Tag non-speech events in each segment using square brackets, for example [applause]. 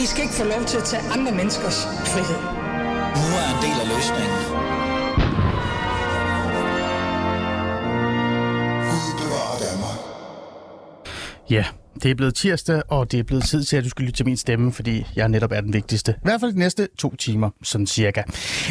I skal ikke få lov til at tage andre menneskers frihed. Nu er en del af løsningen. Ja, det er blevet tirsdag, og det er blevet tid til, at du skal lytte til min stemme, fordi jeg netop er den vigtigste. I hvert fald de næste to timer, sådan cirka.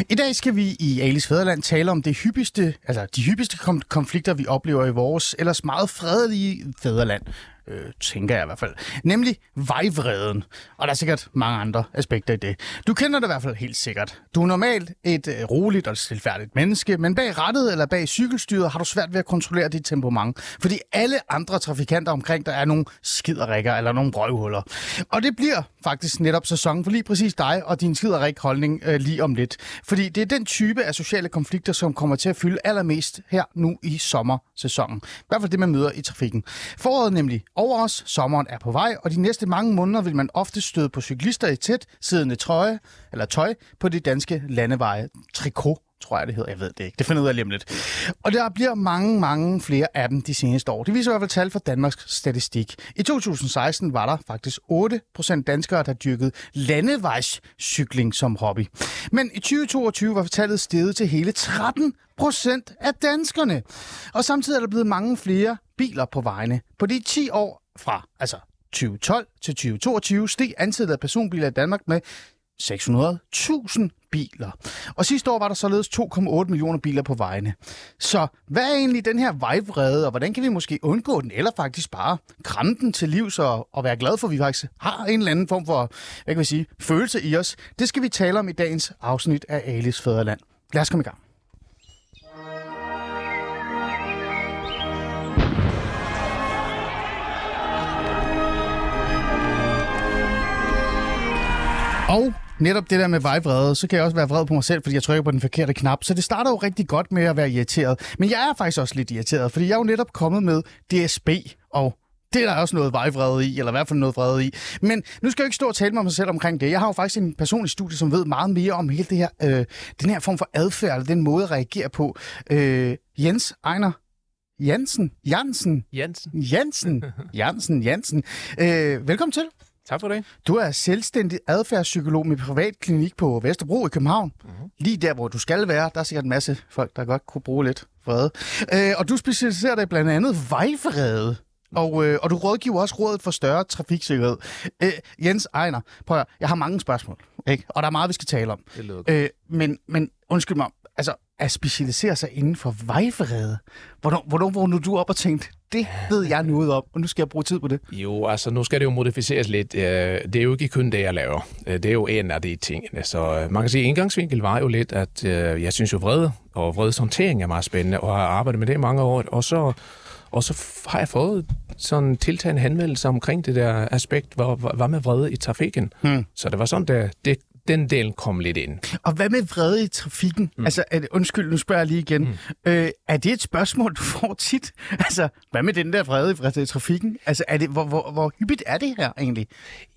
I dag skal vi i Alis Fæderland tale om det hyppigste, altså de hyppigste konflikter, vi oplever i vores ellers meget fredelige fæderland øh, tænker jeg i hvert fald. Nemlig vejvreden. Og der er sikkert mange andre aspekter i det. Du kender det i hvert fald helt sikkert. Du er normalt et øh, roligt og stilfærdigt menneske, men bag rattet eller bag cykelstyret har du svært ved at kontrollere dit temperament. Fordi alle andre trafikanter omkring der er nogle skiderikker eller nogle røvhuller. Og det bliver faktisk netop sæson for lige præcis dig og din skiderik holdning øh, lige om lidt. Fordi det er den type af sociale konflikter, som kommer til at fylde allermest her nu i sommersæsonen. I hvert fald det, man møder i trafikken. Foråret nemlig over os, sommeren er på vej, og de næste mange måneder vil man ofte støde på cyklister i tæt siddende trøje, eller tøj på de danske landeveje. Trikot tror jeg, det hedder. Jeg ved det ikke. Det finder ud af lige om lidt. Og der bliver mange, mange flere af dem de seneste år. Det viser i hvert fald tal fra Danmarks Statistik. I 2016 var der faktisk 8% danskere, der dyrkede landevejscykling som hobby. Men i 2022 var tallet steget til hele 13 procent af danskerne. Og samtidig er der blevet mange flere biler på vejene. På de 10 år fra altså 2012 til 2022 steg antallet af personbiler i Danmark med 600.000 biler. Og sidste år var der således 2,8 millioner biler på vejene. Så hvad er egentlig den her vejvrede, og hvordan kan vi måske undgå den, eller faktisk bare kramme den til livs og, og være glad for, at vi faktisk har en eller anden form for, hvad kan vi sige, følelse i os? Det skal vi tale om i dagens afsnit af Alice Fæderland. Lad os komme i gang. Og netop det der med vejvrede, så kan jeg også være vred på mig selv, fordi jeg trykker på den forkerte knap. Så det starter jo rigtig godt med at være irriteret. Men jeg er faktisk også lidt irriteret, fordi jeg er jo netop kommet med DSB, og det er der også noget vejvrede i, eller i hvert fald noget vrede i. Men nu skal jeg ikke stå og tale med mig selv omkring det. Jeg har jo faktisk en personlig studie, som ved meget mere om hele det her, øh, den her form for adfærd, eller den måde at reagere på. Øh, Jens Ejner Jansen, Jansen, Jensen. Jansen, [laughs] Jansen, Jansen. Øh, velkommen til. Tak for det. Du er selvstændig adfærdspsykolog med privat klinik på Vesterbro i København. Mm-hmm. Lige der, hvor du skal være. Der er sikkert en masse folk, der godt kunne bruge lidt vrede. Øh, og du specialiserer dig blandt andet vejvrede. Og, øh, og du rådgiver også Rådet for Større Trafiksikkerhed. Øh, Jens Ejner, prøv at, høre, jeg har mange spørgsmål, ikke? og der er meget, vi skal tale om. Det. Øh, men, men undskyld mig, altså at specialisere sig inden for vejvrede. Hvornår, hvornår vågnede du op og tænkte, det ved jeg noget om, og nu skal jeg bruge tid på det? Jo, altså nu skal det jo modificeres lidt. Øh, Det er jo ikke kun det, jeg laver. Øh, Det er jo en af de tingene. Så øh, man kan sige, at indgangsvinkel var jo lidt, at jeg synes jo vrede og vredeshåndtering er meget spændende, og har arbejdet med det i mange år. Og så, og så har jeg fået sådan tiltagende henvendelse omkring det der aspekt, hvad, hvad med vrede i trafikken. Hmm. Så det var sådan, det, det, den del kom lidt ind. Og hvad med vrede i trafikken? Mm. Altså, er det, undskyld, nu spørger jeg lige igen. Mm. Øh, er det et spørgsmål, du får tit? [laughs] Altså, hvad med den der vrede i- vrede i trafikken? Altså, er det, hvor, hvor, hvor hyppigt er det her egentlig?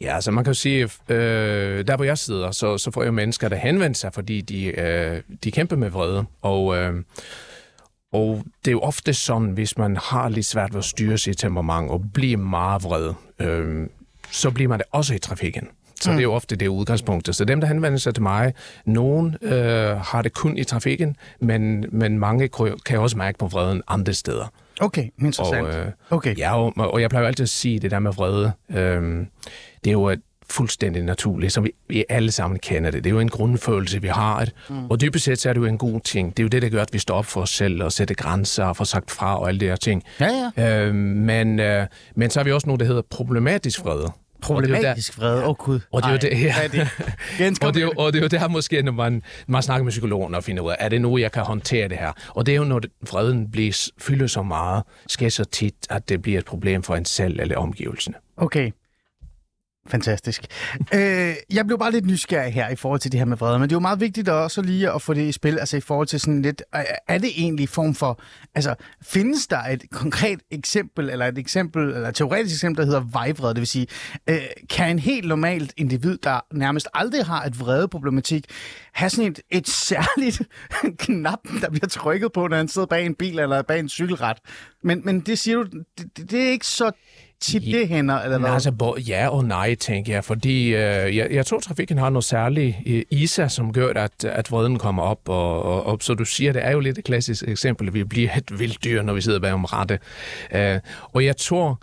Ja, altså man kan jo sige, øh, der hvor jeg sidder, så, så får jeg mennesker, der henvender sig, fordi de, øh, de kæmper med vrede. Og, øh, og det er jo ofte sådan, hvis man har lidt svært ved at styre sit temperament og bliver meget vred, øh, så bliver man det også i trafikken. Så mm. det er jo ofte det udgangspunkt. Så dem, der henvender sig til mig, nogen øh, har det kun i trafikken, men, men mange kan også mærke på vreden andre steder. Okay, interessant. Og, øh, okay. Ja, og, og jeg plejer jo altid at sige det der med vrede. Øhm, det er jo fuldstændig naturligt, som vi, vi alle sammen kender det. Det er jo en grundfølelse, vi har. Et, mm. Og dybest set så er det jo en god ting. Det er jo det, der gør, at vi står op for os selv og sætter grænser og får sagt fra og alle de her ting. Ja, ja. Øhm, men, øh, men så har vi også noget, der hedder problematisk vrede. Problematisk vrede. Åh, oh, gud. Og det er jo det, ja. [laughs] Og det, er jo, og det er jo der måske, når man, man snakker med psykologen og finder ud af, er det nu, jeg kan håndtere det her? Og det er jo, når vreden bliver, fylder så meget, sker så tit, at det bliver et problem for en selv eller omgivelsene. Okay. Fantastisk. [laughs] øh, jeg blev bare lidt nysgerrig her i forhold til det her med vrede, men det er jo meget vigtigt også lige at få det i spil, altså i forhold til sådan lidt, er- det egentlig form for, altså findes der et konkret eksempel, eller et eksempel, eller et teoretisk eksempel, der hedder vejvrede, det vil sige, øh, kan en helt normalt individ, der nærmest aldrig har et vredeproblematik, have sådan et, et særligt [laughs] knap, der bliver trykket på, når han sidder bag en bil eller bag en cykelret. Men, men det siger du, det, det er ikke så tit det hænder, eller hvad? Altså, både ja og nej, tænker jeg, fordi øh, jeg, jeg tror, trafikken har noget særligt øh, i sig, som gør, at, at vreden kommer op, og, og, og så du siger, det er jo lidt et klassisk eksempel, at vi bliver et vildt dyr, når vi sidder bag om rette. Øh, og jeg tror,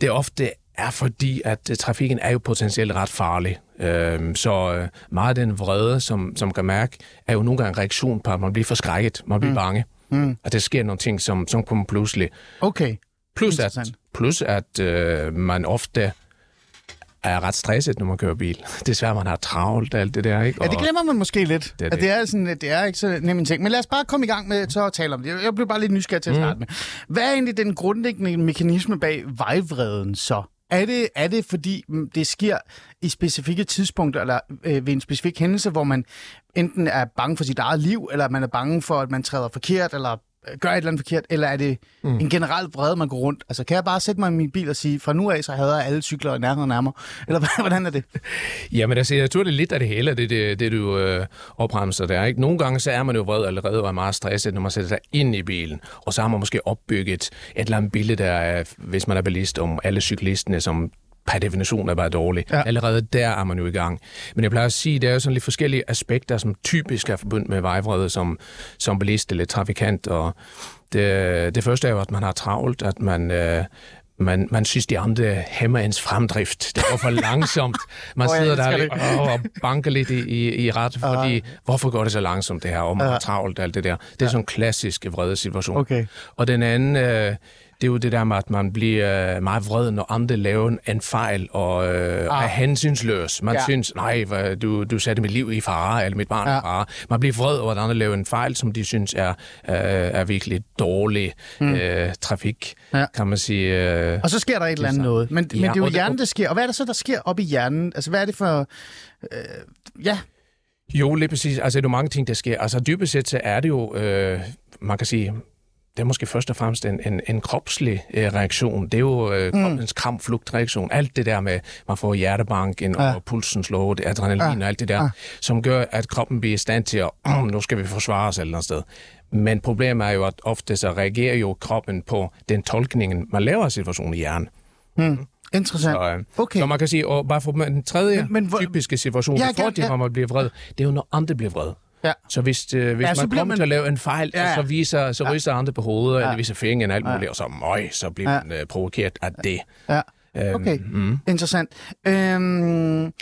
det ofte er fordi, at øh, trafikken er jo potentielt ret farlig. Øh, så meget af den vrede, som, som kan mærke, er jo nogle gange en reaktion på, at man bliver forskrækket, man bliver mm. bange. Mm. At der sker nogle ting, som, som kommer pludselig. Okay. Plus at. Plus at øh, man ofte er ret stresset, når man kører bil. [laughs] Desværre, man har travlt og alt det der, ikke? Ja, det glemmer man måske lidt. Det er at det. det er, sådan, det er ikke så nem en ting. Men lad os bare komme i gang med så at tale om det. Jeg blev bare lidt nysgerrig til at starte med. Hvad er egentlig den grundlæggende mekanisme bag vejvreden så? Er det, er det fordi mm, det sker i specifikke tidspunkter, eller øh, ved en specifik hændelse, hvor man enten er bange for sit eget liv, eller man er bange for, at man træder forkert, eller gør et eller andet forkert, eller er det mm. en generel vrede, man går rundt? Altså, kan jeg bare sætte mig i min bil og sige, fra nu af, så hader jeg alle cykler i nærheden af mig? [laughs] Eller hvordan er det? [laughs] Jamen altså, jeg tror, det er lidt af det hele, det, det, det du øh, opremser der. Ikke? Nogle gange så er man jo vred allerede og er meget stresset, når man sætter sig ind i bilen. Og så har man måske opbygget et eller andet billede, der er, hvis man er bilist, om alle cyklisterne, som per definition er bare dårlige. Ja. Allerede der er man jo i gang. Men jeg plejer at sige, at der er jo sådan lidt forskellige aspekter, som typisk er forbundet med vejvrede som, som bilist eller trafikant. Og det, det første er jo, at man har travlt, at man... Øh, man, man synes, de andre hæmmer ens fremdrift. Det går for [laughs] langsomt. Man jeg sidder der lidt, åh, og banker lidt i, i, i ret, fordi hvorfor går det så langsomt det her, og man har travlt og alt det der. Det er sådan en klassisk vrede situation. Okay. Og den anden, øh, det er jo det der med, at man bliver øh, meget vred, når andre laver en- fejl og øh, Ah. er hensynsløs. Man Ja. synes, nej, du, du satte mit liv i fare, eller mit barn Ja. i fare. Man bliver vred over, at andre laver en fejl, som de synes er, øh, er virkelig dårlig mm. øh, trafik, Ja. kan man sige. Øh, Og så sker der et eller andet noget. Men, ja, men det er jo hjernen, der sker. Og hvad er det så, der sker op i hjernen? Altså, hvad er det for... Øh, ja, Jo, lige præcis. Altså, det er jo mange ting, der sker. Altså, dybest set så er det jo, øh, man kan sige, det er måske først og fremmest en, en, en kropslig øh, reaktion. Det er jo øh, kroppens krampflugtreaktion. Alt det der med, man får hjertebanken Ja. og pulsen slår, det adrenalin Ja. og alt det der, Ja. som gør, at kroppen bliver i stand til at, [clears throat] nu skal vi forsvare os et eller andet sted. Men problemet er jo, at ofte så reagerer jo kroppen på den tolkning, man laver af situationen i hjernen. interessant. Så, øh, Okay. så man kan sige, og bare for den tredje Men- men hvor- typiske situation, Ja, det, ja. hvor man bliver vred, det er jo, når andre bliver vred. Ja. Så hvis, øh, hvis Ja, ja, så man kommer man- til at lave en fejl, Ja, ja, ja. så, viser, så ryster andre på hovedet, ja. eller viser fingeren og alt Ja. muligt, og så, møj, så bliver Ja. ja. man øh, provokeret af det. Ja. Øhm, Okay, Mm. interessant. Øhm,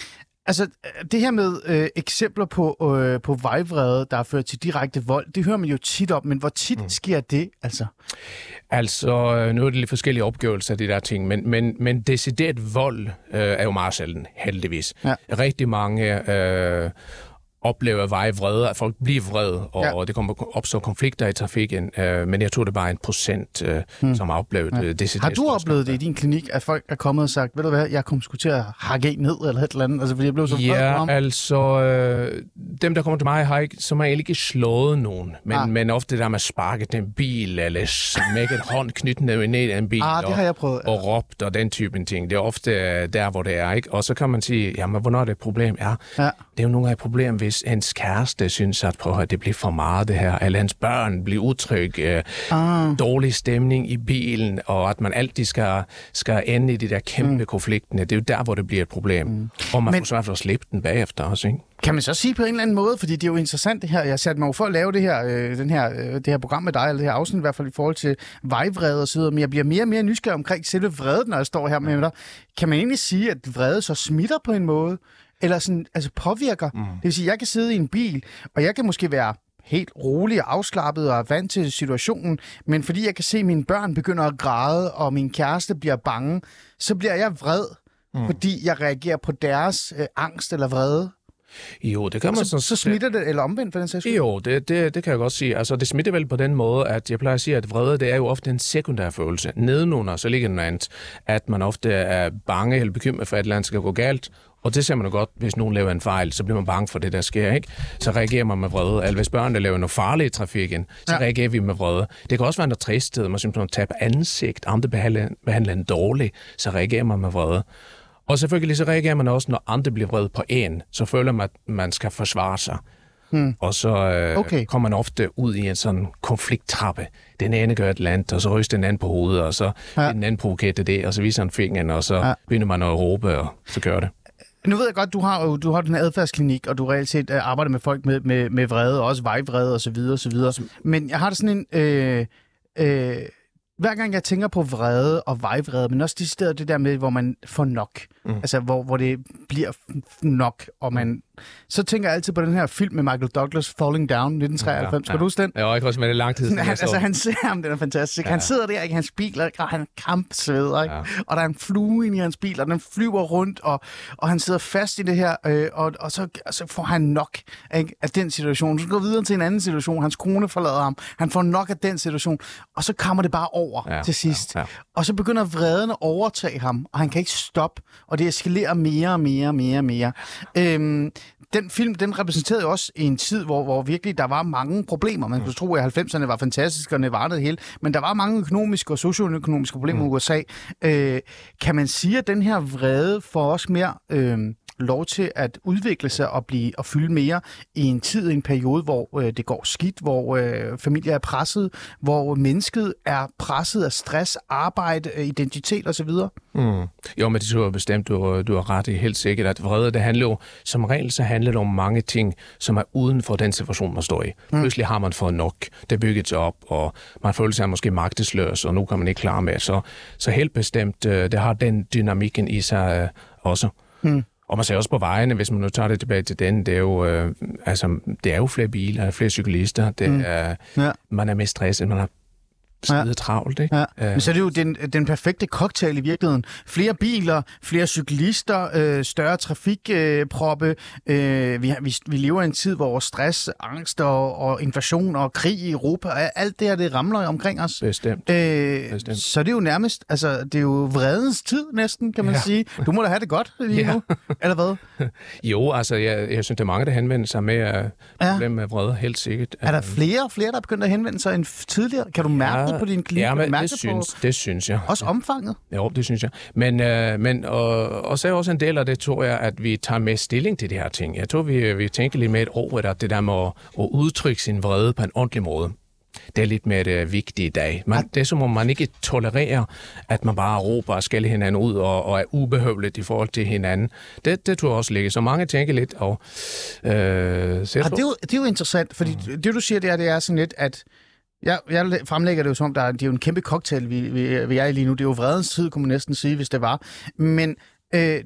altså, det her med øh, eksempler på, øh, på vejvrede, der har ført til direkte vold, det hører man jo tit om, men hvor tit mm. sker det, altså? Altså, øh, nu er det lidt forskellige opgørelser af de der ting, men, men, men decideret vold øh, er jo meget sjældent, heldigvis. Ja. Rigtig mange øh, oplever vejvrede, at folk bliver vrede, og, Ja. og det kommer opstår konflikter i trafikken, øh, men jeg tror, det er bare en procent, øh, hmm. som har oplevet ja. decideret Har du oplevet det i din klinik, at folk er kommet og sagt, ved du hvad, jeg kom sgu til at hakke en ned, eller et eller andet, altså fordi jeg blev så Ja, altså, øh, dem, der kommer til mig, har ikke, som regel ikke slået nogen, men, Ah. men ofte det der med at sparke en bil, eller smække et hånd knytten ned i en bil, Ah, det og, har jeg prøvet. og råbt, og den type ting. Det er ofte øh, der, hvor det er, ikke? Og så kan man sige, jamen, hvornår er det et problem? Ja, Ja. det er jo nogle gange et problem, hvis ens kæreste synes, at prøv at det bliver for meget det her, eller hans børn bliver utrygge, øh, Ah. dårlig stemning i bilen, og at man altid skal, skal ende i de der kæmpe mm. konfliktene. Det er jo der, hvor det bliver et problem. Mm. Og man Men- får svært for at slippe den bagefter også, ikke? Kan man så sige på en eller anden måde, fordi det er jo interessant det her, jeg satte mig jo for at lave det her, øh, den her, øh, det her program med dig, eller det her afsnit i hvert fald i forhold til vejvrede og så videre, men jeg bliver mere og mere nysgerrig omkring selve vrede, når jeg står her med dig. Kan man egentlig sige, at vrede så smitter på en måde, eller sådan, altså påvirker? Mm. Det vil sige, jeg kan sidde i en bil, og jeg kan måske være helt rolig og afslappet og er vant til situationen, men fordi jeg kan se, at mine børn begynder at græde, og min kæreste bliver bange, så bliver jeg vred, mm. fordi jeg reagerer på deres øh, angst eller vrede. Jo, det kan man Så, så smitter det, eller omvendt for den sags? Jo, det, det, det kan jeg godt sige. Altså, det smitter vel på den måde, at jeg plejer at sige, at vrede, det er jo ofte en sekundær følelse. Nedenunder, så ligger noget andet, at man ofte er bange eller bekymret for, at et eller andet skal gå galt. Og det ser man jo godt, hvis nogen laver en fejl, så bliver man bange for det, der sker, ikke? Så reagerer man med vrede. Eller hvis børnene laver noget farligt i trafikken, så Ja. reagerer vi med vrede. Det kan også være noget tristhed, man man taber ansigt, andre behandler, behandler en dårligt, så reagerer man med vrede. Og selvfølgelig så reagerer man også, når andre bliver vred på en, så føler man, at man skal forsvare sig. Hmm. Og så øh, Okay. kommer man ofte ud i en sådan konflikttrappe. Den ene gør et eller andet, og så ryster den anden på hovedet, og så Ja. den anden provokerer det, og så viser han fingeren, og så Ja. begynder man at råbe, og så gør det. Nu ved jeg godt, du har jo du har den her adfærdsklinik, og du reelt set øh, arbejder med folk med, med, med vrede, og også vejvrede osv. osv. Men jeg har da sådan en... Øh, øh, hver gang jeg tænker på vrede og vejvrede, men også de steder, det der med, hvor man får nok. Mm. Altså, hvor, hvor det bliver nok, og man... Så tænker jeg altid på den her film med Michael Douglas, Falling Down, 1993. Ja, Skal du huske den? Ja, og ikke også med det lang tid, jeg [laughs] så. altså, han ser ham, den er fantastisk. Ja. Han sidder der i hans bil, og han kampsveder, ikke? Ja. Ja. og der er en flue inde i hans bil, og den flyver rundt, og, og han sidder fast i det her, øh, og, og, så, og så får han nok ikke, af den situation. Så går videre til en anden situation. Hans kone forlader ham. Han får nok af den situation, og så kommer det bare over ja. Ja, til sidst. ja, ja. Og så begynder vreden at overtage ham, og han kan ikke stoppe, og det eskalerer mere og mere og mere og mere. Øhm, den film, den repræsenterede jo også en tid, hvor, hvor virkelig der var mange problemer. Man kunne tro, at 90'erne var fantastiske, og det var det hele. Men der var mange økonomiske og socioøkonomiske problemer mm. i USA. Øh, kan man sige, at den her vrede får også mere øh, lov til at udvikle sig og blive og fylde mere i en tid, i en periode, hvor øh, det går skidt, hvor øh, familier er presset, hvor mennesket er presset af stress, arbejde, øh, identitet osv.? Mm. Jo, men det tror jeg bestemt, du, du har ret i helt sikkert, at vrede, det handler jo, som regel så handler det om mange ting, som er uden for den situation, man står i. Mm. Pludselig har man fået nok, det er bygget sig op, og man føler sig måske magtesløs, og nu kan man ikke klare med. Så, så helt bestemt, øh, det har den dynamikken i sig øh, også. Mm. Og man ser også på vejene, hvis man nu tager det tilbage til den, det er jo, øh, altså, det er jo flere biler, flere cyklister, det Mm. er, Ja. man er mere stresset, man har Ja. skide travlt, ikke? Ja. Øh, Men så er det jo den, den perfekte cocktail i virkeligheden. Flere biler, flere cyklister, øh, større trafikproppe. Øh, vi, har- vi, vi lever i en tid, hvor stress, angst og, og inflation og krig i Europa, og alt det her, det ramler omkring os. Bestemt. Øh, Bestemt. så det er jo nærmest, altså det er jo vredens tid næsten, kan man Ja. sige. Du må da have det godt lige Ja. nu, eller hvad? [laughs] Jo, altså, jeg, jeg synes, der er mange, der henvender sig med uh, Ja. problemer med vrede, helt sikkert. Er der flere og flere, der er begyndt at henvende sig end tidligere? Kan du mærke det på din klinik? Ja, men det, på synes, det synes jeg. Også omfanget? Jo, det synes jeg. Men, øh, men og, og så er også en del af det, tror jeg, at vi tager med stilling til de her ting. Jeg tror, vi, vi tænker lidt mere over, at det der med at, at udtrykke sin vrede på en ordentlig måde. Det er lidt mere uh, vigtigt i dag. Man, det er som om, man ikke tolererer, at man bare råber og skælder hinanden ud og, og er ubehøvlet i forhold til hinanden. Det, det tror jeg også ligger. Så mange tænker lidt. Og, øh, Og tror, det, er jo, det er jo interessant, fordi mm. det du siger der, det er sådan lidt, at jeg, jeg fremlægger det jo som om, der er, det er jo en kæmpe cocktail, vi, vi, vi er i lige nu. Det er jo vredens tid, kunne man næsten sige, hvis det var. Men, øh,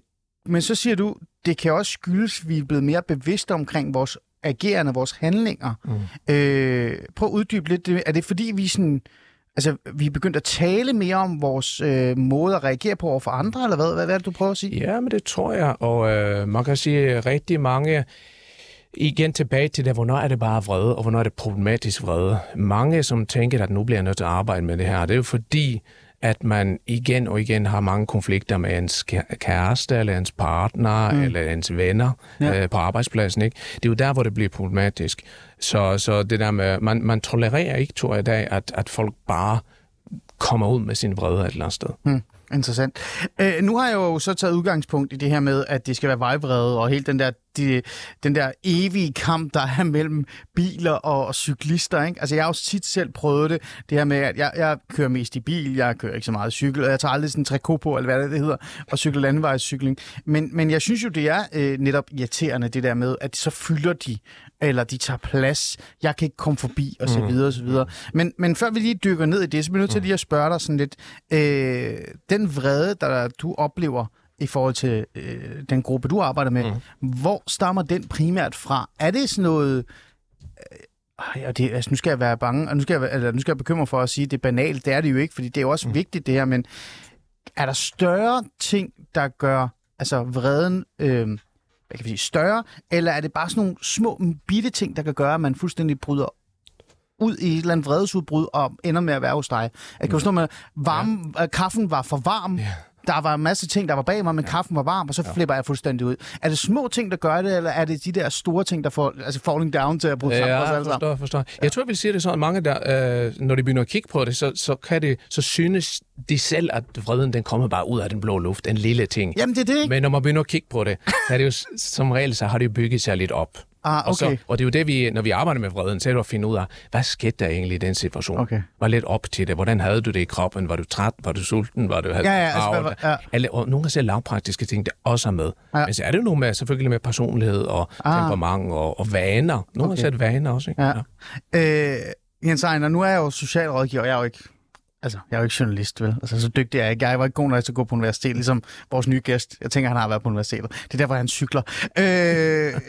men så siger du, det kan også skyldes, at vi er blevet mere bevidste omkring vores agerende, vores handlinger. Mm. Øh, prøv at uddybe lidt. Er det fordi, vi sådan... Altså, vi er begyndt at tale mere om vores øh, måde at reagere på over for andre, eller hvad? Hvad, hvad er det, du prøver at sige? Ja, men det tror jeg. Og øh, man kan sige rigtig mange... Igen tilbage til det, hvornår er det bare vrede, og hvornår er det problematisk vrede. Mange, som tænker, at nu bliver jeg nødt til at arbejde med det her, det er jo fordi, at man igen og igen har mange konflikter med ens kæ- kæreste, eller ens partner, mm. eller ens venner Ja. øh, på arbejdspladsen. Ikke? Det er jo der, hvor det bliver problematisk. Så, så det der med, man, man tolererer ikke, tror jeg, i dag, at, at folk bare kommer ud med sin vrede et eller andet sted. Hmm, interessant. Øh, nu har jeg jo så taget udgangspunkt i det her med, at det skal være vejvrede, og hele den der, de, den der evige kamp, der er mellem biler og, og cyklister. Ikke? Altså, jeg har også tit selv prøvet det, det her med, at jeg, jeg kører mest i bil, jeg kører ikke så meget cykel, og jeg tager aldrig sådan en trikot på, eller hvad det, det hedder, og cykler landevejscykling. Men, men jeg synes jo, det er øh, netop irriterende, det der med, at så fylder de, eller de tager plads, jeg kan ikke komme forbi, og så videre, og så videre. Men, men før vi lige dykker ned i det, så bliver jeg nødt til lige at spørge dig sådan lidt, øh, den vrede, der du oplever i forhold til øh, den gruppe, du arbejder med, mm. hvor stammer den primært fra? Er det sådan noget... Øh, ja, det, altså, nu skal jeg være bange, og nu skal jeg, eller, nu skal jeg bekymre for at sige, at det er banalt. Det er det jo ikke, fordi det er jo også mm. vigtigt, det her, men er der større ting, der gør altså vreden øh, hvad kan vi sige, større, eller er det bare sådan nogle små, bitte ting, der kan gøre, at man fuldstændig bryder ud i et eller andet vredesudbrud og ender med at være hos dig? Jeg kan forstå, at varme, ja. kaffen var for varm, ja. der var en masse ting, der var bag mig, men ja. kaffen var varm, og så flipper jeg fuldstændig ud. Er det små ting, der gør det, eller er det de der store ting, der får altså falling down til at bryde sammen for os Ja, alle sammen? forstår, forstår. Jeg tror, jeg vil sige det sådan, mange der, øh, når de begynder at kigge på det, så, så, kan det, så synes de selv, at vreden den kommer bare ud af den blå luft, en lille ting. Jamen, det er det, ikke? Men når man begynder at kigge på det, så er det jo som regel, så har det jo bygget sig lidt op. Ah, Og, så, okay. og det er jo det, vi, når vi arbejder med vreden, så er det at finde ud af, hvad skete der egentlig i den situation? Okay. Var lidt op til det. Hvordan havde du det i kroppen? Var du træt? Var du sulten? Var du havde Ja, ja, altså, hvad ja. Alle, og nogle af de lavpraktiske ting, der også er med. Ja. Ja. Men så er det jo nogle med, selvfølgelig med personlighed og Ah. temperament og, og vaner. Nogle Okay. okay. har sat vaner også, ikke? Ja. Øh, Jens Ejner, nu er jeg jo socialrådgiver, jeg er jo ikke Altså, jeg er jo ikke journalist, vel? Altså, så dygtig er jeg ikke. Jeg var ikke god nok til at gå på universitet, ligesom vores nye gæst. Jeg tænker, han har været på universitetet. Det er derfor, han cykler. Øh, [laughs]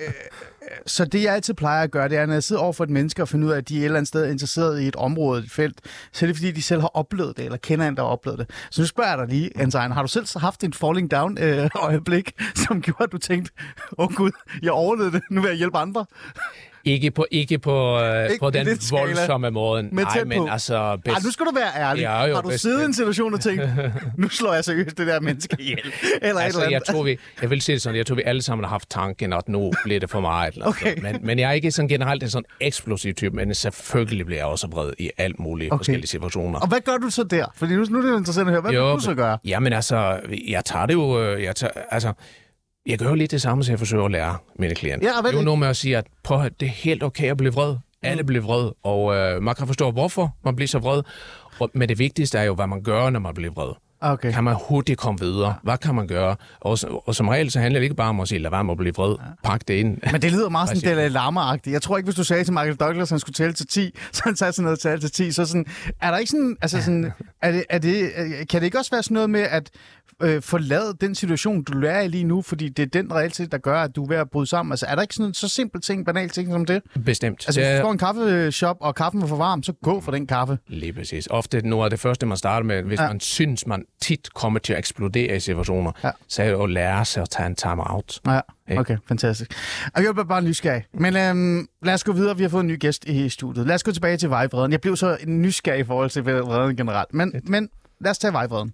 så det, jeg altid plejer at gøre, det er, når jeg sidder over for et menneske og finder ud af, at de er et eller andet sted interesseret i et område, et felt, så er det fordi, de selv har oplevet det, eller kender en, der har oplevet det. Så nu spørger jeg dig lige, Jens Ejner, har du selv haft en falling down øh, øjeblik, som gjorde, at du tænkte, åh oh, gud, jeg overlevede det, nu vil jeg hjælpe andre? Ikke på, ikke på, øh, Ikke på den voldsomme måde. Men Nej, men på. altså... Ej, nu skal du være ærlig. Ja, jo, har du bedst- siddet i en situation og tænkt, [laughs] nu slår jeg seriøst det der menneske ihjel? Eller Altså, eller jeg tror, vi, jeg vil sige det sådan, jeg tror, vi alle sammen har haft tanken, at nu bliver det for meget. Eller Okay. men, men jeg er ikke sådan generelt en sådan eksplosiv type, men selvfølgelig bliver jeg også vred i alt mulige Okay. forskellige situationer. Og hvad gør du så der? Fordi nu, nu er det interessant at høre. Hvad jo, vil du så gøre? Jamen altså, jeg tager det jo... øh, Jeg tager, altså, jeg gør jo lidt det samme, som jeg forsøger at lære mine klienter. Ja, det er jo noget med at sige, at prøv det er helt okay at blive vred. Alle bliver vred, og øh, man kan forstå, hvorfor man bliver så vred. Og, men det vigtigste er jo, hvad man gør, når man bliver vred. Okay. Kan man hurtigt komme videre? Hvad kan man gøre? Og, og som regel, så handler det ikke bare om at sige, lad være med at blive vred. Pak det ind. Men det lyder meget sådan Dalai Lama-agtigt. Jeg tror ikke, hvis du sagde til Michael Douglas, at han skulle tælle til 10, [laughs] så han sagde sådan noget tælle til 10. Så sådan, er der ikke sådan, altså sådan, [laughs] er det, er det, øh, kan det ikke også være sådan noget med at øh, forlade den situation, du lærer i lige nu, fordi det er den realitet, der gør, at du er ved at bryde sammen? Altså, er der ikke sådan en så simpel ting, banal ting som det? Bestemt. Altså, hvis du er får en kaffeshop, og kaffen er for varm, så gå for den kaffe. lige præcis. Ofte noget af det første, man starter med, hvis Ja. man synes, man tit kommer til at eksplodere i situationer, Ja. så er det at lære sig at tage en time out. Ja, Ikke? okay, fantastisk. Og jeg bliver bare nysgerrig. Men øhm, lad os gå videre. Vi har fået en ny gæst i studiet. Lad os gå tilbage til vejvreden. Jeg blev så nysgerrig i forhold til vreden generelt. Men, men lad os tage vejvreden.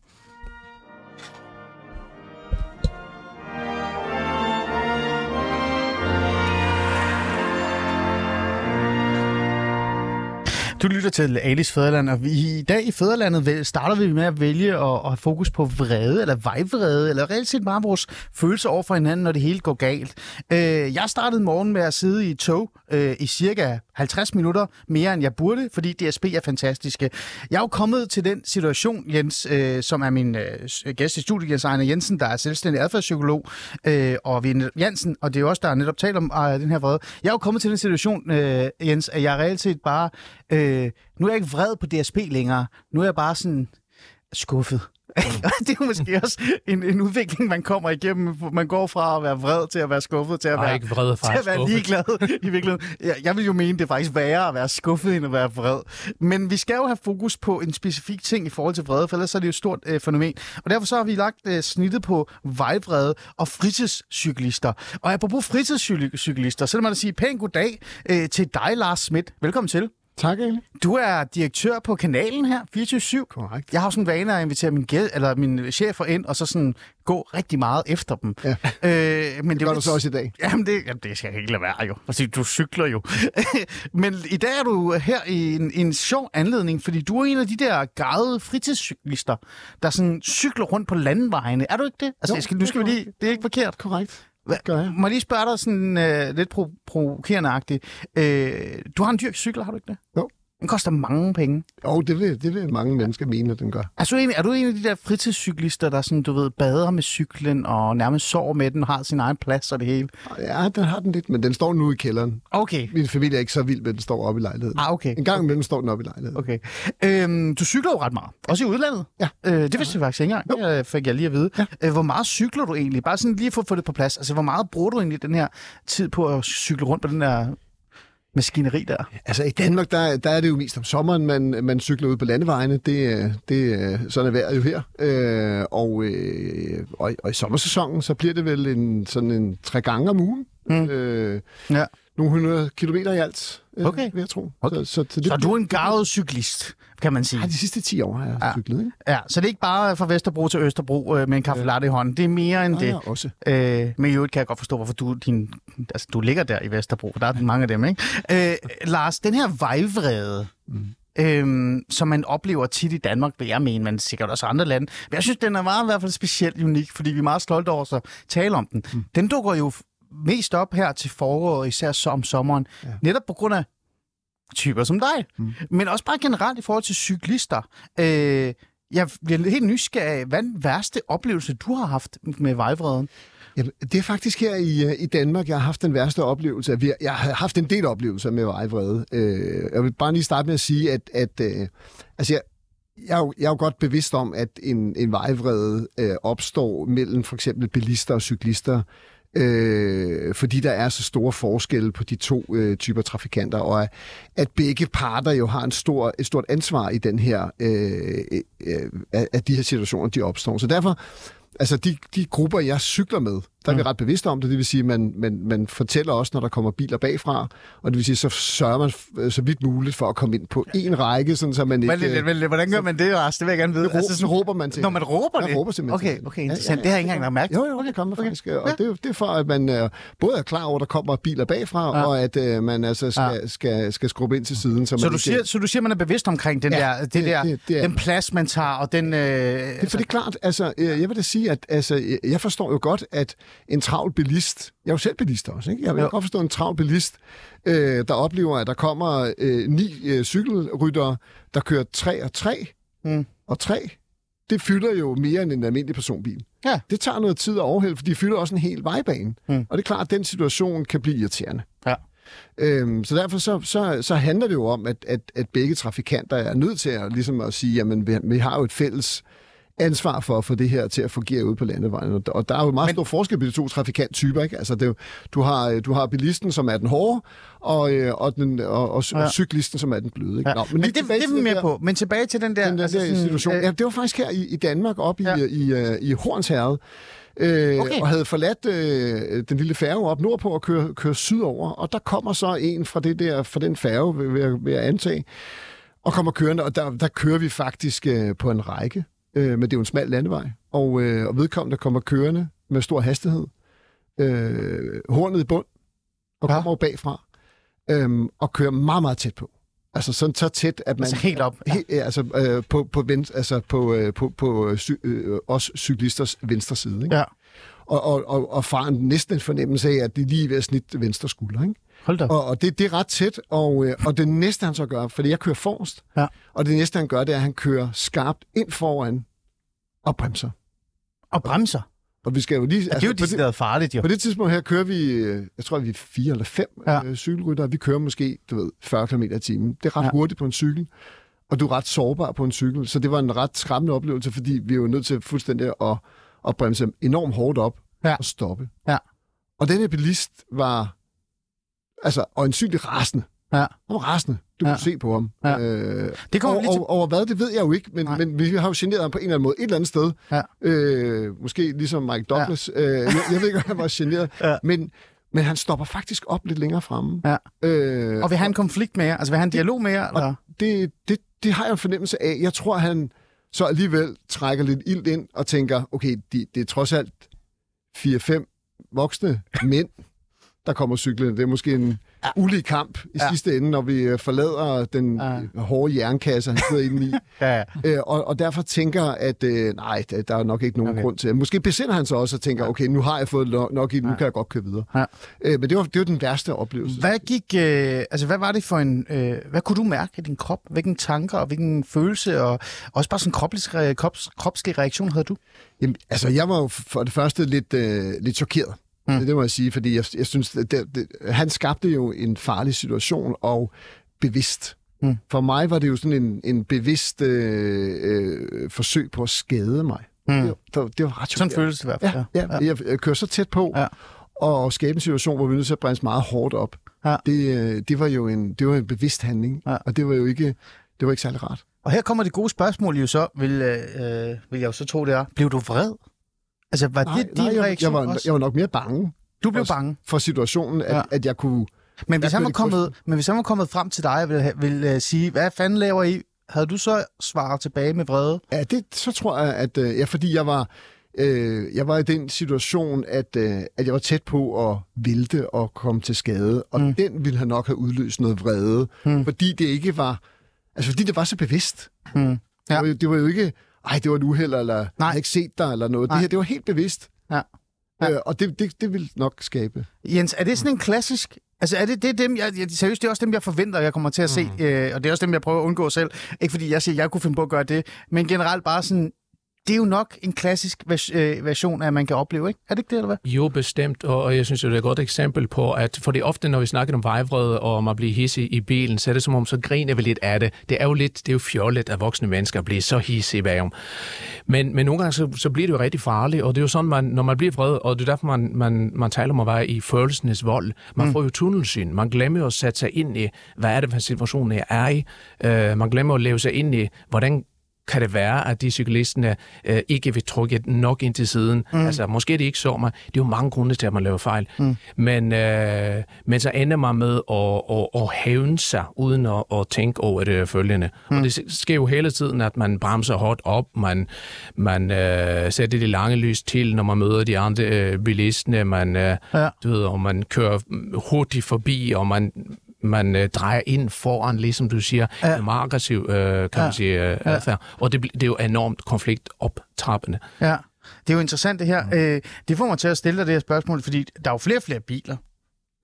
Du lytter til Alice Fæderland, og vi, i dag i Fæderlandet starter vi med at vælge at, at have fokus på vrede, eller vejvrede, eller reelt set bare vores følelser over for hinanden, når det hele går galt. Øh, jeg startede morgen med at sidde i et tog øh, i cirka 50 minutter mere, end jeg burde, fordi DSB er fantastiske. Jeg er jo kommet til den situation, Jens, øh, som er min øh, gæst i studiet, Jens Ejner Jensen, der er selvstændig adfærdspsykolog, øh, og vi er netop- Jansen, og det er jo også der er netop talt om øh, den her vrede. Jeg er jo kommet til den situation, øh, Jens, at jeg reelt set bare... Øh, nu er jeg ikke vred på DSB længere. Nu er jeg bare sådan skuffet. [laughs] Og det er jo måske også en, en udvikling, man kommer igennem. Man går fra at være vred til at være skuffet, til at Bare være, ikke vred til at være skuffet. ligeglad i virkeligheden. Jeg, jeg vil jo mene, det er faktisk værre at være skuffet, end at være vred. Men vi skal jo have fokus på en specifik ting i forhold til vrede, for ellers er det jo et stort øh, fænomen. Og derfor så har vi lagt øh, snittet på vejvrede og fritidscyklister. Og apropos fritidscyklister, så lad mig da sige pænt goddag øh, til dig, Lars Schmidt. Velkommen til. Tak, Ali. Du er direktør på kanalen her, 24 Korrekt. Jeg har sådan en vane at invitere min, gæld, eller min chefer ind, og så sådan gå rigtig meget efter dem. Ja. Øh, men Det gør du så også i dag. Jamen, det, jamen, det skal jeg ikke lade være, jo. Altså, du cykler jo. [laughs] men i dag er du her i en, en sjov anledning, fordi du er en af de der gavede fritidscyklister, der sådan cykler rundt på landvejene. Er du ikke det? Altså, Jo, jeg skal, nu det skal vi lige... Det er ikke forkert. Korrekt. Jeg. Må jeg lige spørge dig sådan øh, lidt pro- provokerende-agtigt. Øh, du har en dyr cykel, har du ikke det? Jo. Den koster mange penge. Jo, det vil, det vil mange mennesker mene, at den gør. Er du, en, er du en af de der fritidscyklister, der sådan, du ved, bader med cyklen og nærmest sover med den, har sin egen plads og det hele? Ja, den har den lidt, men den står nu i kælderen. Okay. Min familie er ikke så vild med, at den står oppe i lejligheden. Ah, okay. En gang imellem står den oppe i lejligheden. Okay. Øhm, du cykler jo ret meget. Også i udlandet. Ja. Øh, det vidste jeg faktisk ikke engang. Det øh, fik jeg lige at vide. Ja. Øh, hvor meget cykler du egentlig? Bare sådan lige for at få det på plads. Altså, hvor meget bruger du egentlig den her tid på at cykle rundt på den der maskineri der? Altså i Danmark, der, der er det jo mest om sommeren, man, man cykler ud på landevejene. Det, er- det, er- sådan er vejret jo her. Øh, og, øh, og, i- og i sommersæsonen, så bliver det vel en, sådan en tre gange om ugen. Mm. Øh, Ja. Nogle hundrede kilometer i alt, øh, Okay. vil jeg tro. Okay. Så, så, så, det, Så du er en gavet cyklist, kan man sige. Ja, de sidste 10 år har jeg Ja. ja. cyklet, ikke? Ja, så det er ikke bare fra Vesterbro til Østerbro øh, med en kaffe latte i hånden. Det er mere end Nej, det. ja, også. Øh, men i øvrigt kan jeg godt forstå, hvorfor du, din, altså, du ligger der i Vesterbro, der er mange af dem, ikke? Øh, Lars, den her vejvrede, mm. øhm, som man oplever tit i Danmark, vil jeg mene, men sikkert også andre lande. Men jeg synes, den er meget i hvert fald specielt unik, fordi vi er meget stolte over at tale om den. Mm. Den dukker jo mest op her til foråret, især så om sommeren, ja. netop på grund af typer som dig, mm. men også bare generelt i forhold til cyklister. Øh, jeg bliver helt nysgerrig. Hvad er den værste oplevelse, du har haft med vejvreden? Jamen, det er faktisk her i, øh, i Danmark, jeg har haft den værste oplevelse. Vi- Jeg har haft en del oplevelser med vejvrede. Øh, jeg vil bare lige starte med at sige, at, at øh, altså jeg, jeg, er jo, jeg er jo godt bevidst om, at en, en vejvrede øh, opstår mellem for eksempel bilister og cyklister, øh, fordi der er så store forskelle på de to øh, typer trafikanter, og at, at begge parter jo har en stor, et stort ansvar i den her, øh, øh, øh at de her situationer, de opstår. Så derfor, altså de, de grupper, jeg cykler med, der er vi ret bevidste om det. Det vil sige, at man, man, man fortæller også, når der kommer biler bagfra, og det vil sige, så sørger man f- så vidt muligt for at komme ind på en række, sådan så man ikke... Lidt, vent lidt. Hvordan gør man det, Ras? Det vil jeg gerne vide. Det råber, så råber man til. Når man råber Man det? råber simpelthen Okay, okay, Ja, ja, interessant. ja, Det har jeg ikke engang lagt mærke til. Jo, jo, det kommer okay. faktisk. Og det, er jo- det er for, at man øh, både er klar over, at der kommer biler bagfra, Ja. og at øh, man altså skal, Ja. skal, skal skrubbe ind til siden. Så, Så du, ikke- siger, så du siger, man er bevidst omkring den Ja, der, det, det- der det- det er- den plads, man tager, og den... Øh, Det for det er klart, altså, øh, jeg vil da sige, at altså, øh, jeg forstår jo godt, at en travl bilist, jeg er jo selv bilist også, ikke? jeg vil Jo. godt forstå en travl bilist, øh, der oplever, at der kommer øh, ni øh, cykelryttere, der kører tre og tre, Mm. og tre, det fylder jo mere end en almindelig personbil. Ja. Det tager noget tid at overhælde, for de fylder også en hel vejbane. Mm. Og det er klart, at den situation kan blive irriterende. Ja. Øhm, så derfor så, så, så handler det jo om, at, at, at begge trafikanter er nødt til at, ligesom at sige, jamen vi, vi har jo et fælles ansvar for at få det her til at fungere ude på landevejen. Og der- er jo meget Men- stor forskel på de to trafikanttyper. Ikke? Altså, det er jo, du, har, øh, du har bilisten, som er den hårde, og, øh, og, den, og, og, Ja. og cyklisten, som er den bløde. Ikke? ja. Nå, men lige det, det er vi med der- på. Men tilbage til den der... den der, altså der sådan, situation. øh, Ja, det var faktisk her i, i Danmark, op Ja. i, i, øh, i Hornsherred, øh, Okay. og havde forladt øh, den lille færge op nordpå og køre, køre sydover. Og der kommer så en fra, det der, fra den færge, vil, vil, vil jeg antage, og kommer kørende, og der, der kører vi faktisk øh, på en række, øh, men det er jo en smal landevej, og, øh, og vedkommende kommer kørende med stor hastighed, øh, hornet i bund, og Ja. kommer bagfra, øh, og kører meget, meget tæt på. Altså sådan så tæt, at man... Altså helt op. He, ja, altså øh, på, på, venstre, altså på, øh, på, på øh, cy, øh, os cyklisters venstre side. Ikke? Ja. Og, og, og, og fra en, næsten en fornemmelse af, at de er lige ved at snitte venstre skulder. Ikke? Hold da. Og, og det, det er ret tæt, og, øh, og det næste han så gør, fordi jeg kører forrest, Ja. og det næste han gør, det er, at han kører skarpt ind foran og bremser. Og bremser. Og vi skal jo lige... Altså, det er jo på, det, farligt, jo. på det tidspunkt her kører vi, øh, jeg tror, vi er fire eller fem Ja. ja. øh, cykelryttere. Vi kører måske, du ved, 40 km i timen. Det er ret Ja. ja. hurtigt på en cykel, og du er ret sårbar på en cykel. Så det var en ret skræmmende oplevelse, fordi vi er jo nødt til fuldstændig at, at bremse enormt hårdt op Ja. og stoppe. Ja. Og den her bilist var altså øjensynligt rasende. Ja. Han var rasende. Du Ja. kunne se på ham. Ja. Øh, Det kommer over, til. over, over hvad, det ved jeg jo ikke, men, Nej. men vi har jo generet ham på en eller anden måde et eller andet sted. Ja. Øh, måske ligesom Mike Douglas. Ja. Øh, jeg, jeg ved ikke, om han var generet. [laughs] Ja. men, men han stopper faktisk op lidt længere fremme. Ja. Øh, Og vil have en konflikt med jer? Altså vil have en dialog med jer? Eller? det, det, det har jeg en fornemmelse af. Jeg tror, han så alligevel trækker lidt ild ind og tænker, okay, de, det er trods alt 4-5 voksne mænd, der kommer cyklende. Det er måske en ulig kamp i Ja. ja. sidste ende, når vi øh, forlader den Ja. ja. hårde jernkasse, han sidder inde i. [laughs] Ja, ja. Øh, og, og derfor tænker at øh, nej, der, er nok ikke nogen Okay. grund til. Måske besinder han sig også og tænker, okay, nu har jeg fået nok, nok i det, nu Ja. kan jeg godt køre videre. Ja. Øh, men det var, det var den værste oplevelse. Hvad gik, øh, altså hvad var det for en, øh, hvad kunne du mærke i din krop? Hvilken tanker og hvilken følelse og også bare sådan kropslig, krops, kropslig reaktion havde du? Jamen, altså, jeg var jo for det første lidt, øh, lidt chokeret. Mm. Det, det må jeg sige, fordi jeg, jeg synes, det, det, det, han skabte jo en farlig situation, og bevidst. Mm. For mig var det jo sådan en, en bevidst øh, øh, forsøg på at skade mig. Mm. Det, var- det, det var ret Sådan chokerende. følelse i hvert fald. Ja, ja, jeg, jeg kører så tæt på, Ja. ja. og skabe en situation, hvor vi er nødt til at bremse meget hårdt op. Ja. Det, øh, det var jo en, det var en bevidst handling, Ja. og det var jo ikke, det var ikke særlig rart. Og her kommer det gode spørgsmål jo så, vil, øh, vil jeg jo så tro det er. Blev du vred? Altså var det din jeg, reaktion jeg, var, også? jeg var nok mere bange du blev også. bange. for situationen, at, Ja. at jeg kunne... Men hvis, han var kommet, men hvis han var kommet frem til dig og ville, ville uh, sige, hvad fanden laver I? Havde du så svaret tilbage med vrede? Ja, det, så tror jeg, at... Øh, ja, fordi jeg var... Øh, jeg var i den situation, at, øh, at jeg var tæt på at vælte og komme til skade, og Mm. den ville han nok have udløst noget vrede, mm. fordi det ikke var... Altså, fordi det var så bevidst. Mm. Ja. Det, var, jo- det var jo ikke, ej, det var et uheld, eller Nej. jeg har ikke set dig, eller noget. Nej. Det her, det var helt bevidst. Ja. Ja. Øh, og det, det, det vil nok skabe. Jens, er det sådan en klassisk... Altså, er det, det er dem, jeg, jeg, seriøst, det er også dem, jeg forventer, jeg kommer til at se, mm. øh, og det er også dem, jeg prøver at undgå selv. Ikke fordi jeg siger, jeg kunne finde på at gøre det, men generelt bare sådan, det er jo nok en klassisk vers- øh, version af, at man kan opleve, ikke? Er det ikke det, eller hvad? Jo, bestemt, og, jeg synes, det er et godt eksempel på, at for det ofte, når vi snakker om vejvrede og man bliver hissig i bilen, så er det som om, så griner vi lidt af det. Det er jo lidt, det er jo fjollet, at voksne mennesker bliver så hissige bagom. Men, men nogle gange, så, så bliver det jo rigtig farligt, og det er jo sådan, man, når man bliver vred, og det er derfor, man, man, man taler om at være i følelsenes vold. Man mm. får jo tunnelsyn. Man glemmer jo at sætte sig ind i, hvad er det for situation, jeg er i. Uh, man glemmer at leve sig ind i, hvordan kan det være, at de cyklisterne øh, ikke vil trykke nok ind til siden. Mm. Altså, måske de ikke så mig. Det er jo mange grunde til, at man laver fejl. Mm. Men, øh, men så ender man med at, at, at hævne sig, uden at, at tænke over det følgende. Mm. Og det sker jo hele tiden, at man bremser hårdt op, man, man øh, sætter det lange lys til, når man møder de andre øh, bilisterne, man, øh, ja. du ved, og man kører hurtigt forbi, og man man øh, drejer ind foran, ligesom du siger, ja. en meget aggressiv, øh, kan ja. man sige, øh, adfærd. Og det, det er jo enormt konfliktoptrappende. Ja. Det er jo interessant det her. Øh, det får mig til at stille dig det her spørgsmål, fordi der er jo flere og flere biler.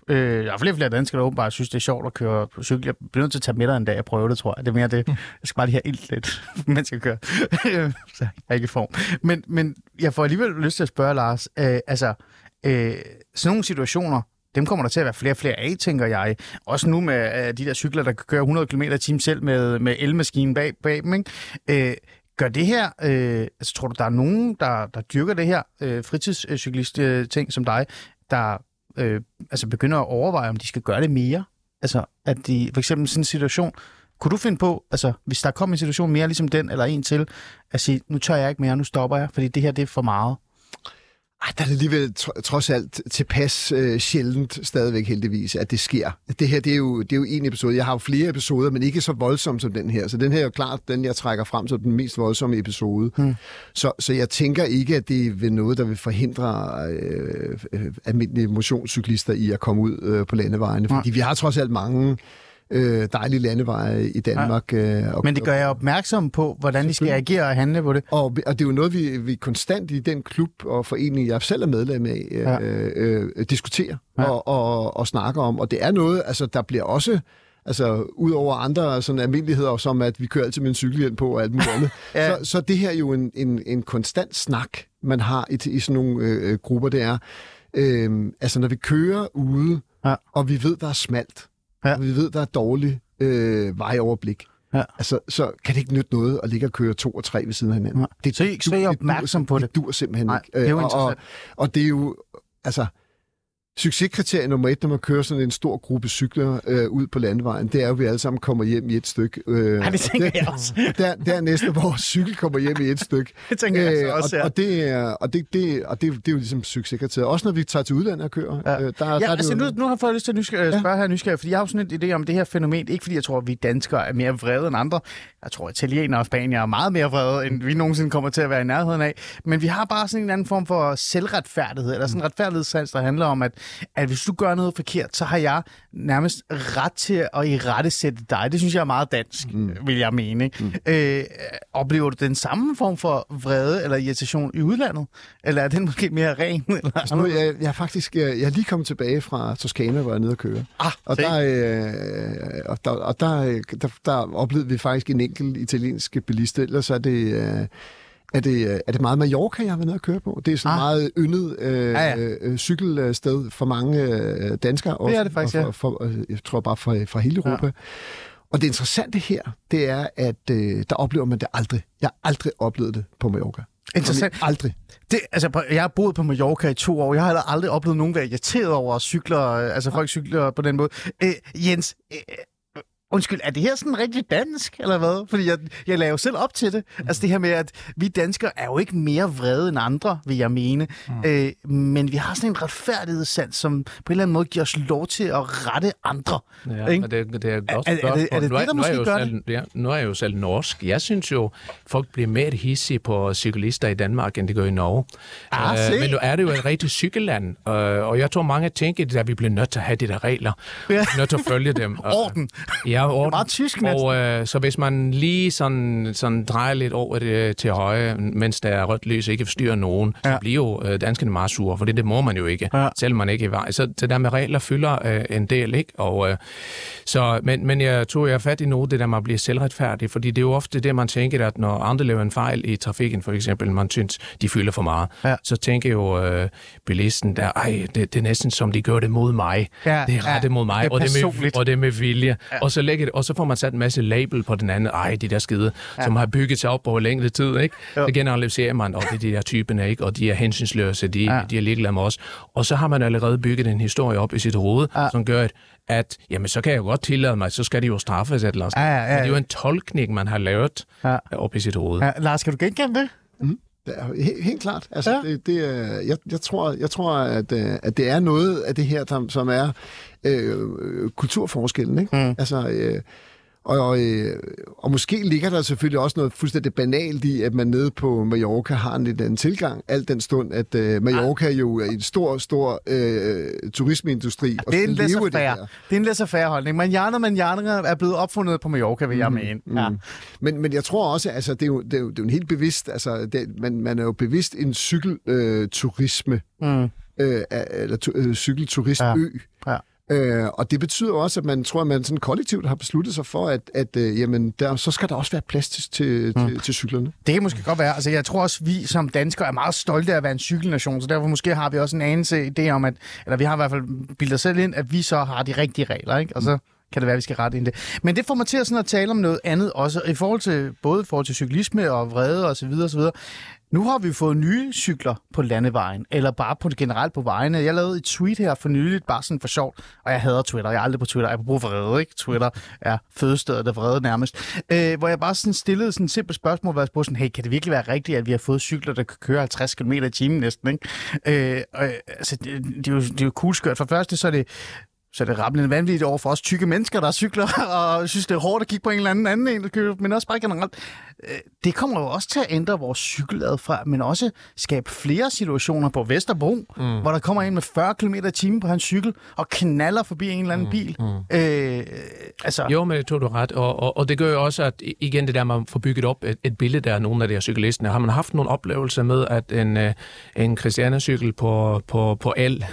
Øh, der er flere og flere danskere, der åbenbart synes, det er sjovt at køre på cykel. Jeg bliver nødt til at tage med dig en dag og prøve det, tror jeg. Det er mere det. Jeg skal bare lige have ild lidt, [laughs] mens jeg kører. [laughs] Så jeg er ikke i form. Men, men jeg får alligevel lyst til at spørge, Lars. Øh, altså, øh, sådan nogle situationer, dem kommer der til at være flere og flere af, tænker jeg. Også nu med øh, de der cykler, der kan køre 100 km i timen selv med, med elmaskinen bag, bag dem. Ikke? Øh, gør det her, øh, altså tror du, der er nogen, der, der dyrker det her øh, fritidscyklist-ting som dig, der øh, altså begynder at overveje, om de skal gøre det mere? Altså, at de, for eksempel sådan en situation, kunne du finde på, altså hvis der kommer en situation mere ligesom den, eller en til, at sige, nu tør jeg ikke mere, nu stopper jeg, fordi det her det er for meget? Ej, der er det alligevel trods alt tilpas øh, sjældent stadigvæk heldigvis, at det sker. Det her, det er, jo, det er jo en episode. Jeg har jo flere episoder, men ikke så voldsom som den her. Så den her er jo klart den, jeg trækker frem som den mest voldsomme episode. Hmm. Så, så jeg tænker ikke, at det er noget, der vil forhindre øh, øh, almindelige motionscyklister i at komme ud øh, på landevejene. Fordi ja. vi har trods alt mange øh, dejlige landeveje i Danmark. Ja. Øh, og, Men det gør jeg opmærksom på, hvordan de skal agere og handle på det. Og, og det er jo noget, vi, vi konstant i den klub og forening, jeg selv er medlem af, øh, ja. øh, øh, diskuterer ja. og, og, og snakker om. Og det er noget, altså der bliver også altså ud over andre sådan almindeligheder, som at vi kører altid med en cykelhjelm på og alt muligt andet. [laughs] ja. så, så det her er jo en, en, en konstant snak, man har i, i sådan nogle øh, øh, grupper, det er, øh, altså når vi kører ude, ja. og vi ved, der er smalt, ja. og vi ved, der er dårlig øh, vejoverblik, Ja. Altså, så kan det ikke nytte noget at ligge og køre to og tre ved siden af hinanden. Ja. Det, så, er I opmærksom på det? Det dur simpelthen Nej, ikke. Det er jo og, og, og det er jo, altså, Succeskriterie nummer et, når man kører sådan en stor gruppe cykler øh, ud på landvejen, det er jo, at vi alle sammen kommer hjem i et stykke. Øh, ja, det tænker der, jeg også. [laughs] Der, dernæst, vores cykel kommer hjem i et stykke. [laughs] Det tænker jeg øh, også, ja. Og, og, det, er, og, det, det, og det, det er jo ligesom succeskriteriet. Også når vi tager til udlandet og kører. Ja, øh, der, ja der altså, nu, nu har jeg fået lyst til at nysgerrig, ja. spørge her nysgerrig, fordi jeg har jo sådan en idé om det her fænomen. Ikke fordi jeg tror, at vi danskere er mere vrede end andre. Jeg tror, at italienere og spanier er meget mere vrede, end vi nogensinde kommer til at være i nærheden af. Men vi har bare sådan en anden form for selvretfærdighed, eller sådan en retfærdighedssans, der handler om, at, at hvis du gør noget forkert, så har jeg nærmest ret til at i rette sætte dig. Det synes jeg er meget dansk, mm. vil jeg mene. Mm. Øh, oplever du den samme form for vrede eller irritation i udlandet? Eller er den måske mere ren? Eller [laughs] altså, nu, jeg, jeg, er faktisk, jeg, jeg er lige kommet tilbage fra Toskana, hvor jeg er nede og køre. Ah, og der, øh, og, der, og der, der, der oplevede vi faktisk en enkelt italiensk bilist. Ellers er det... Øh, er det, er det meget Mallorca, jeg har været nede og køre på? Det er sådan ah. meget yndet øh, ja, ja. Øh, cykelsted for mange øh, danskere. Også, det er det faktisk, og for, for, øh, Jeg tror bare fra, fra hele Europa. Ja. Og det interessante her, det er, at øh, der oplever man det aldrig. Jeg har aldrig oplevet det på Mallorca. Interessant. Aldrig. Det, altså, jeg har boet på Mallorca i to år. Jeg har aldrig oplevet nogen være irriteret over at cykler, altså folk cykler på den måde. Øh, Jens, øh, Undskyld, er det her sådan rigtig dansk, eller hvad? Fordi jeg, jeg laver jo selv op til det. Mm. Altså det her med, at vi danskere er jo ikke mere vrede end andre, vil jeg mene. Mm. Øh, men vi har sådan en retfærdighedssand, som på en eller anden måde giver os lov til at rette andre. Ja, ikke? det, det er godt er, er, det, er det, det, der måske nu er gør selv, det? Ja, nu er jeg jo selv norsk. Jeg synes jo, folk bliver mere hissige på cyklister i Danmark, end de gør i Norge. Ah, uh, men nu er det jo et rigtigt cykelland, uh, og jeg tror mange tænker, at vi bliver nødt til at have de der regler. Ja. nødt til at følge dem. [laughs] Orden. Ja, Ja, orden. meget tysk næsten. Og øh, så hvis man lige sådan, sådan drejer lidt over det til højre, mens der er rødt lys ikke forstyrrer nogen, ja. Ja. så bliver jo øh, danskerne meget sure, for det, det må man jo ikke, Ja. ja. selvom man ikke er i vej. Så det der med regler fylder øh, en del, ikke? Og, øh, så, men, men jeg tror, jeg er fat i noget, det der med at blive selvretfærdig, fordi det er jo ofte det, man tænker, at når andre laver en fejl i trafikken, for eksempel, man synes, de fylder for meget, Ja. så tænker jo øh, bilisten der, ej, det, det er næsten som de gør det mod mig. Ja, det er ja. rettet mod mig, Det er og, det er med, og det er med vilje. Ja. Og, så lægger det, og så får man sat en masse label på den anden, ej, de der skide, ja. som har bygget sig op over længere tid, ikke? Jo. Så generaliserer man, og det er de der typerne, ikke? Og de er hensynsløse, de, Ja. de er ligeglade med os. Og så har man allerede bygget en historie op i sit hoved, Ja. som gør, at, at jamen, så kan jeg jo godt tillade mig, så skal de jo straffes et eller andet. Ja, ja, ja. Men det er jo en tolkning, man har lavet Ja. op i sit hoved. Ja, Lars, kan du genkende det? Det er jo helt, helt klart. Altså, Ja. det, det jeg, jeg tror, jeg tror at, øh, at det er noget af det her, der, som er øh, kulturforskellen. Ikke? Mm. Altså, øh, og, øh, og måske ligger der selvfølgelig også noget fuldstændig banalt i, at man nede på Mallorca har en lidt anden tilgang, alt den stund, at øh, Mallorca jo er en stor, stor øh, turismeindustri. og Det er en leve det her. Det er en laissez-faire holdning. Manjana Manjana er blevet opfundet på Mallorca, vil jeg mene. Ja. Mm. Men, men jeg tror også, altså, det er jo, det er jo, det er jo en helt bevidst, altså, det, man, man er jo bevidst en cykelturisme, øh, turisme, Mm. øh, eller øh, cykelturistø. Ja. Ja. Øh, og det betyder også, at man tror, at man sådan kollektivt har besluttet sig for, at, at øh, jamen, der, så skal der også være plads til, til, mm. til, til cyklerne. Det kan måske godt være. Altså, jeg tror også, vi som danskere er meget stolte af at være en cykelnation, så derfor måske har vi også en anelse idé om, at, eller vi har i hvert fald bildet os selv ind, at vi så har de rigtige regler, ikke? Og så kan det være, at vi skal rette ind det. Men det får mig til at, sådan at tale om noget andet også, i forhold til, både i forhold til cyklisme og vrede og så videre, og så videre. Nu har vi fået nye cykler på landevejen, eller bare på det generelt på vejene. Jeg lavede et tweet her for nyligt, bare sådan for sjovt, og jeg hader Twitter. Jeg er aldrig på Twitter. Jeg bruger vrede, ikke? Twitter er fødestedet af vrede nærmest. Øh, hvor jeg bare sådan stillede sådan et simpelt spørgsmål, hvor jeg spurgte sådan, hey, kan det virkelig være rigtigt, at vi har fået cykler, der kan køre 50 km i timen næsten, ikke? Øh, og, altså, det, det, er jo, det er jo cool skørt. For første, så er det så er det rappelende vanvittigt over for os tykke mennesker, der cykler, [laughs] og synes, det er hårdt at kigge på en eller anden anden en, der men også bare generelt. Øh, Det kommer jo også til at ændre vores cykeladfærd, men også skabe flere situationer på Vesterbro, mm. hvor der kommer en med 40 km i timen på hans cykel, og knaller forbi en eller anden bil. Mm. Øh, altså, Jo, men det tog du ret. Og, og, og det gør jo også, at igen det der, man får bygget op et, et billede af nogle af de her cyklisterne. Har man haft nogle oplevelser med, at en, øh, en Christiane-cykel på, på, på el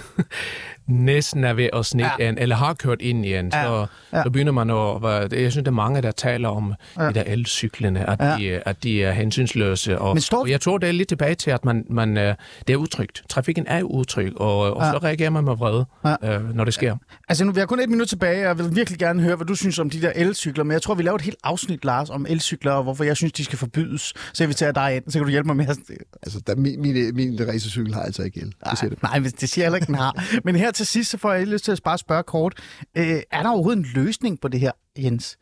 næsten er ved at snitte Ja. ja. en, eller har kørt ind i en, så, Ja. ja. så begynder man at... Jeg synes, der er mange, der taler om Ja. ja. de der elcyklerne, at, Ja. ja. de, at de er hensynsløse. Og, Men står- og jeg tror, det er lidt tilbage til, at man, man, øh, det er utrygt. Trafikken er utryg, og, og Ja. så reagerer man med vrede, Ja. øh, når det sker. Altså nu, vi har kun et minut tilbage, og jeg vil virkelig gerne høre, hvad du synes om de der elcykler. Men jeg tror, vi laver et helt afsnit, Lars, om elcykler, og hvorfor jeg synes, de skal forbydes. Så jeg vil tage dig ind, så kan du hjælpe mig med at... Altså, der, min, min, min racercykel har altså ikke el. Det siger det. Nej, det siger jeg heller ikke, den har. Men her til sidst, så får jeg lyst til at bare spørge kort. Øh, er der overhovedet en løsning på det her, Jens?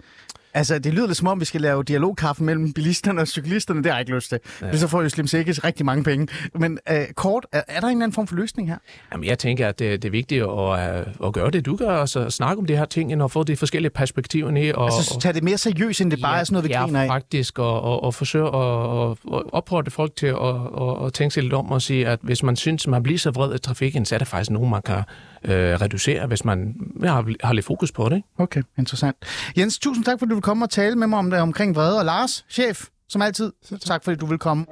Altså, det lyder lidt som om, vi skal lave dialogkaffe mellem bilisterne og cyklisterne. Det har jeg ikke lyst til. Ja. Så får jo Slim Sikkes rigtig mange penge. Men øh, kort, er, er der en eller anden form for løsning her? Jamen, jeg tænker, at det, det er vigtigt at, at gøre det, du gør, og så snakke om de her ting, og få de forskellige perspektiver ned. Og, Altså, tag det mere seriøst, end det bare er sådan noget, vi ja, griner af. faktisk, og, og, og forsøge at, at, at opfordre folk til at, at, at tænke sig lidt om og sige, at hvis man synes, man bliver så vred i trafikken, så er der faktisk nogen, man kan øh, reducere, hvis man ja, har, har lidt fokus på det. Ikke? Okay, interessant. Jens, tusind tak, fordi du vil komme og tale med mig om det omkring vrede. Og Lars, chef, som altid, tak fordi du vil komme.